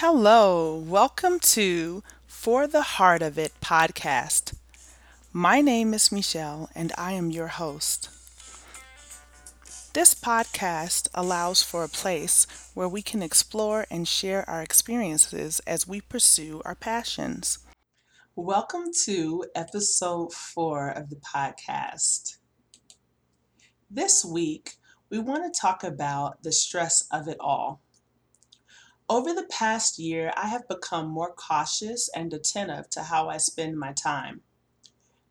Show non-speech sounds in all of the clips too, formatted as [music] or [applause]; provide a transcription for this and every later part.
Hello, welcome to For the Heart of It podcast. My name is Michelle and I am your host. This podcast allows for a place where we can explore and share our experiences as we pursue our passions. Welcome to episode four of the podcast. This week, we want to talk about the stress of it all. Over the past year, I have become more cautious and attentive to how I spend my time.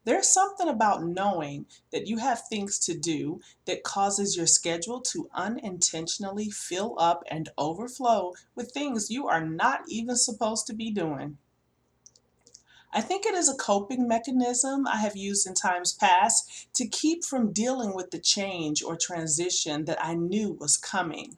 There's something about knowing that you have things to do that causes your schedule to unintentionally fill up and overflow with things you are not even supposed to be doing. I think it is a coping mechanism I have used in times past to keep from dealing with the change or transition that I knew was coming.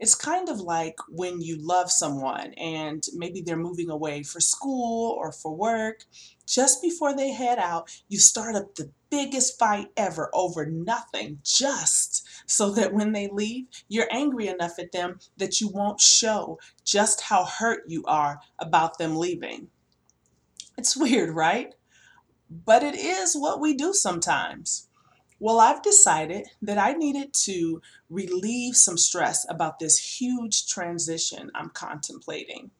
It's kind of like when you love someone and maybe they're moving away for school or for work. Just before they head out, you start up the biggest fight ever over nothing, just so that when they leave, you're angry enough at them that you won't show just how hurt you are about them leaving. It's weird, right? But it is what we do sometimes. Well, I've decided that I needed to relieve some stress about this huge transition I'm contemplating.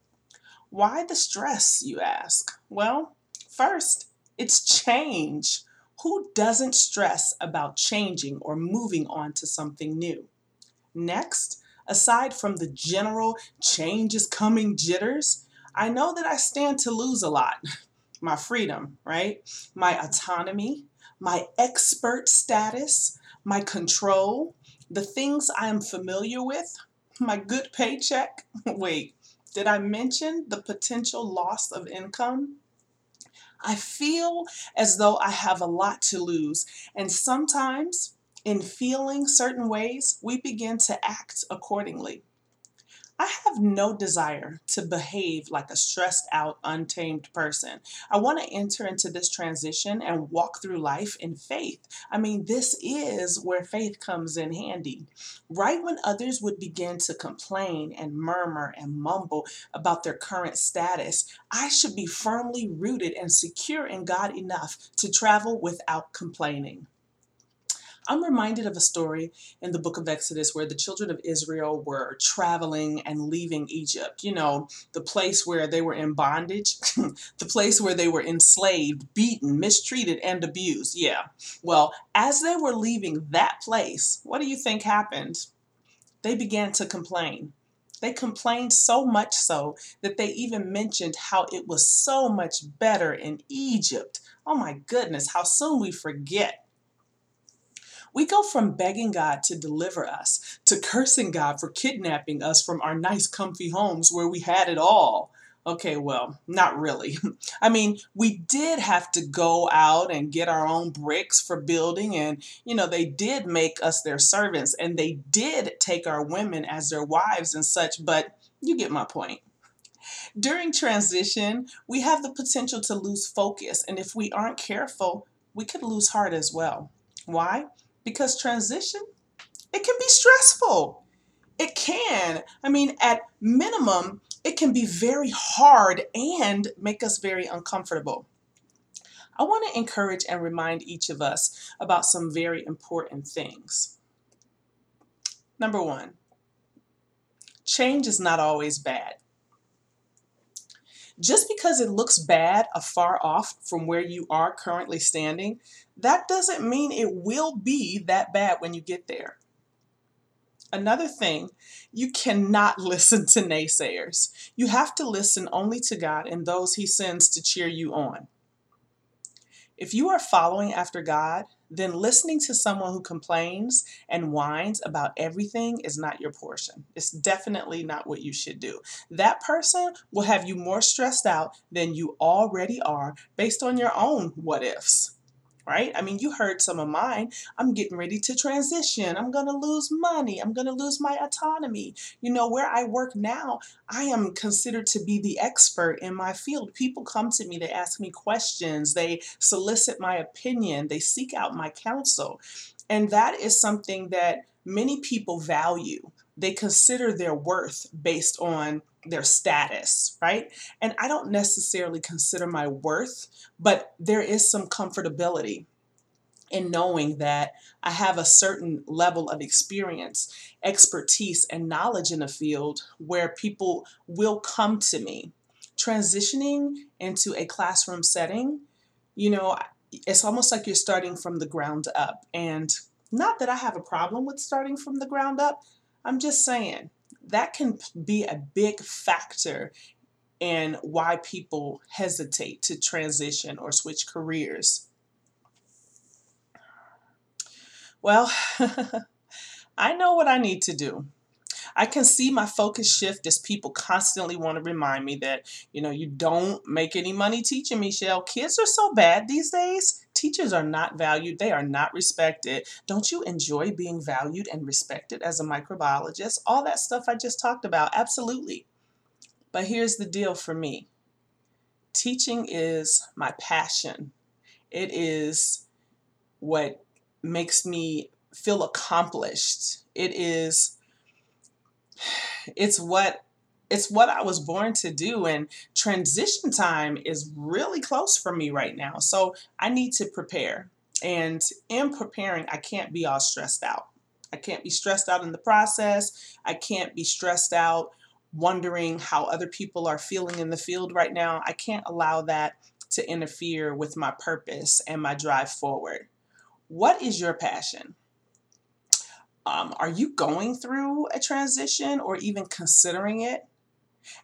Why the stress, you ask? Well, first, it's change. Who doesn't stress about changing or moving on to something new? Next, aside from the general change is coming jitters, I know that I stand to lose a lot. [laughs] My freedom, right? My autonomy, my expert status, my control, the things I am familiar with, my good paycheck. [laughs] Wait, did I mention the potential loss of income? I feel as though I have a lot to lose, and sometimes in feeling certain ways, we begin to act accordingly. I have no desire to behave like a stressed out, untamed person. I want to enter into this transition and walk through life in faith. I mean, this is where faith comes in handy. Right when others would begin to complain and murmur and mumble about their current status, I should be firmly rooted and secure in God enough to travel without complaining. I'm reminded of a story in the book of Exodus where the children of Israel were traveling and leaving Egypt. You know, the place where they were in bondage, [laughs] the place where they were enslaved, beaten, mistreated, and abused. Yeah. Well, as they were leaving that place, what do you think happened? They began to complain. They complained so much so that they even mentioned how it was so much better in Egypt. Oh my goodness, how soon we forget we go from begging God to deliver us to cursing God for kidnapping us from our nice, comfy homes where we had it all. Okay, well, not really. [laughs] I mean, we did have to go out and get our own bricks for building, and you know, they did make us their servants and they did take our women as their wives and such, but you get my point. During transition, we have the potential to lose focus, and if we aren't careful, we could lose heart as well. Why? Because transition it can be stressful. It can. I mean at minimum it can be very hard and make us very uncomfortable. I want to encourage and remind each of us about some very important things. Number one change is not always bad just because it looks bad afar off from where you are currently standing, that doesn't mean it will be that bad when you get there. Another thing, you cannot [laughs] listen to naysayers. You have to listen only to God and those He sends to cheer you on. If you are following after God, then listening to someone who complains and whines about everything is not your portion. It's definitely not what you should do. That person will have you more stressed out than you already are based on your own what ifs right? I mean, you heard some of mine. I'm getting ready to transition. I'm going to lose money. I'm going to lose my autonomy. You know, where I work now, I am considered to be the expert in my field. People come to me, they ask me questions, they solicit my opinion, they seek out my counsel. And that is something that many people value. They consider their worth based on their status, right? And I don't necessarily consider my worth, but there is some comfortability in knowing that I have a certain level of experience, expertise, and knowledge in a field where people will come to me. Transitioning into a classroom setting, you know, it's almost like you're starting from the ground up. And not that I have a problem with starting from the ground up, I'm just saying that can be a big factor in why people hesitate to transition or switch careers. Well, [laughs] I know what I need to do. I can see my focus shift as people constantly want to remind me that, you know, you don't make any money teaching, Michelle. Kids are so bad these days. Teachers are not valued, they are not respected. Don't you enjoy being valued and respected as a microbiologist? All that stuff I just talked about, absolutely. But here's the deal for me teaching is my passion, it is what makes me feel accomplished. It is [sighs] it's what it's what I was born to do and transition time is really close for me right now. So I need to prepare. And in preparing, I can't be all stressed out. I can't be stressed out in the process. I can't be stressed out wondering how other people are feeling in the field right now. I can't allow that to interfere with my purpose and my drive forward. What is your passion? Um, are you going through a transition or even considering it?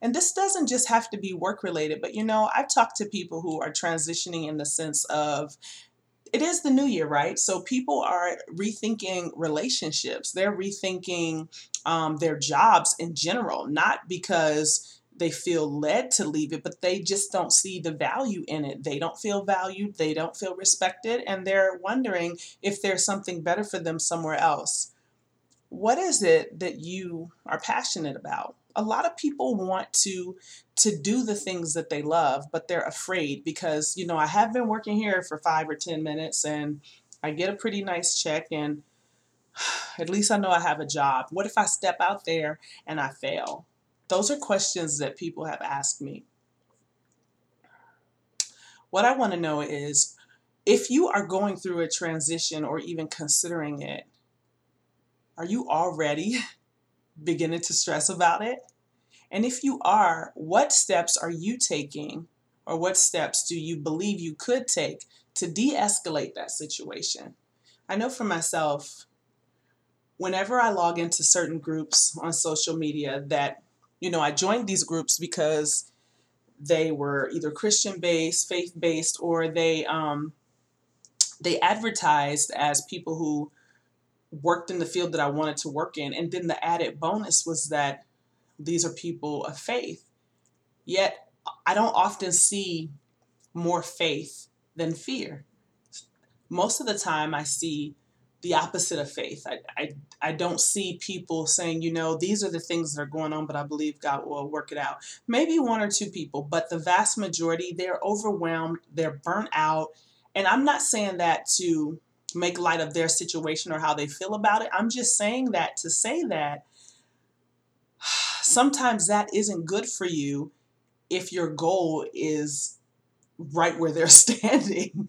And this doesn't just have to be work related, but you know, I've talked to people who are transitioning in the sense of it is the new year, right? So people are rethinking relationships, they're rethinking um, their jobs in general, not because they feel led to leave it, but they just don't see the value in it. They don't feel valued, they don't feel respected, and they're wondering if there's something better for them somewhere else. What is it that you are passionate about? A lot of people want to to do the things that they love, but they're afraid because, you know, I have been working here for 5 or 10 minutes and I get a pretty nice check and [sighs] at least I know I have a job. What if I step out there and I fail? Those are questions that people have asked me. What I want to know is if you are going through a transition or even considering it, are you already [laughs] beginning to stress about it? And if you are, what steps are you taking or what steps do you believe you could take to de escalate that situation? I know for myself, whenever I log into certain groups on social media that you know, I joined these groups because they were either Christian based, faith based, or they um, they advertised as people who worked in the field that I wanted to work in. And then the added bonus was that these are people of faith. Yet I don't often see more faith than fear. Most of the time, I see the opposite of faith. I, I, I don't see people saying, you know, these are the things that are going on, but I believe God will work it out. Maybe one or two people, but the vast majority, they're overwhelmed, they're burnt out. And I'm not saying that to make light of their situation or how they feel about it. I'm just saying that to say that [sighs] sometimes that isn't good for you if your goal is right where they're [laughs] standing.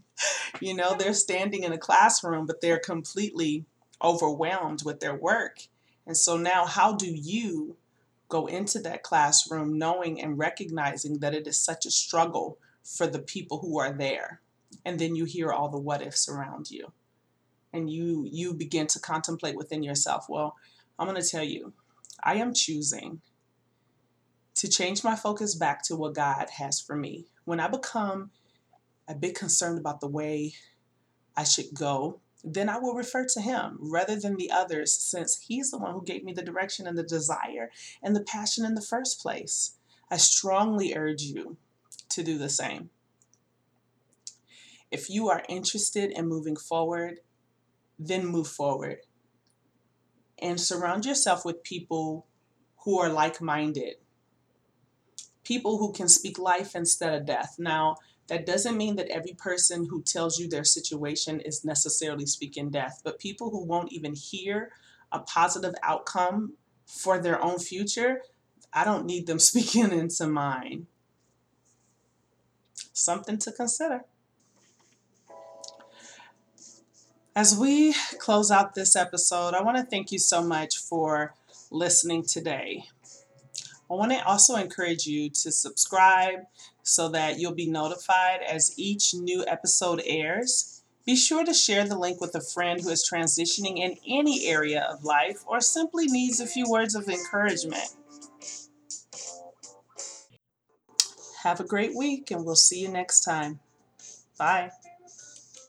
you know, they're standing in a classroom, but they're completely overwhelmed with their work. And so now, how do you go into that classroom knowing and recognizing that it is such a struggle for the people who are there? And then you hear all the what ifs around you. And you you begin to contemplate within yourself, well, I'm going to tell you, I am choosing to change my focus back to what God has for me. When I become a bit concerned about the way I should go, then I will refer to him rather than the others, since he's the one who gave me the direction and the desire and the passion in the first place. I strongly urge you to do the same. If you are interested in moving forward, then move forward and surround yourself with people who are like minded, people who can speak life instead of death. Now, that doesn't mean that every person who tells you their situation is necessarily speaking death, but people who won't even hear a positive outcome for their own future, I don't need them [laughs] speaking into mine. Something to consider. As we close out this episode, I want to thank you so much for listening today. I want to also encourage you to subscribe so that you'll be notified as each new episode airs. Be sure to share the link with a friend who is transitioning in any area of life or simply needs a few words of encouragement. Have a great week, and we'll see you next time. Bye.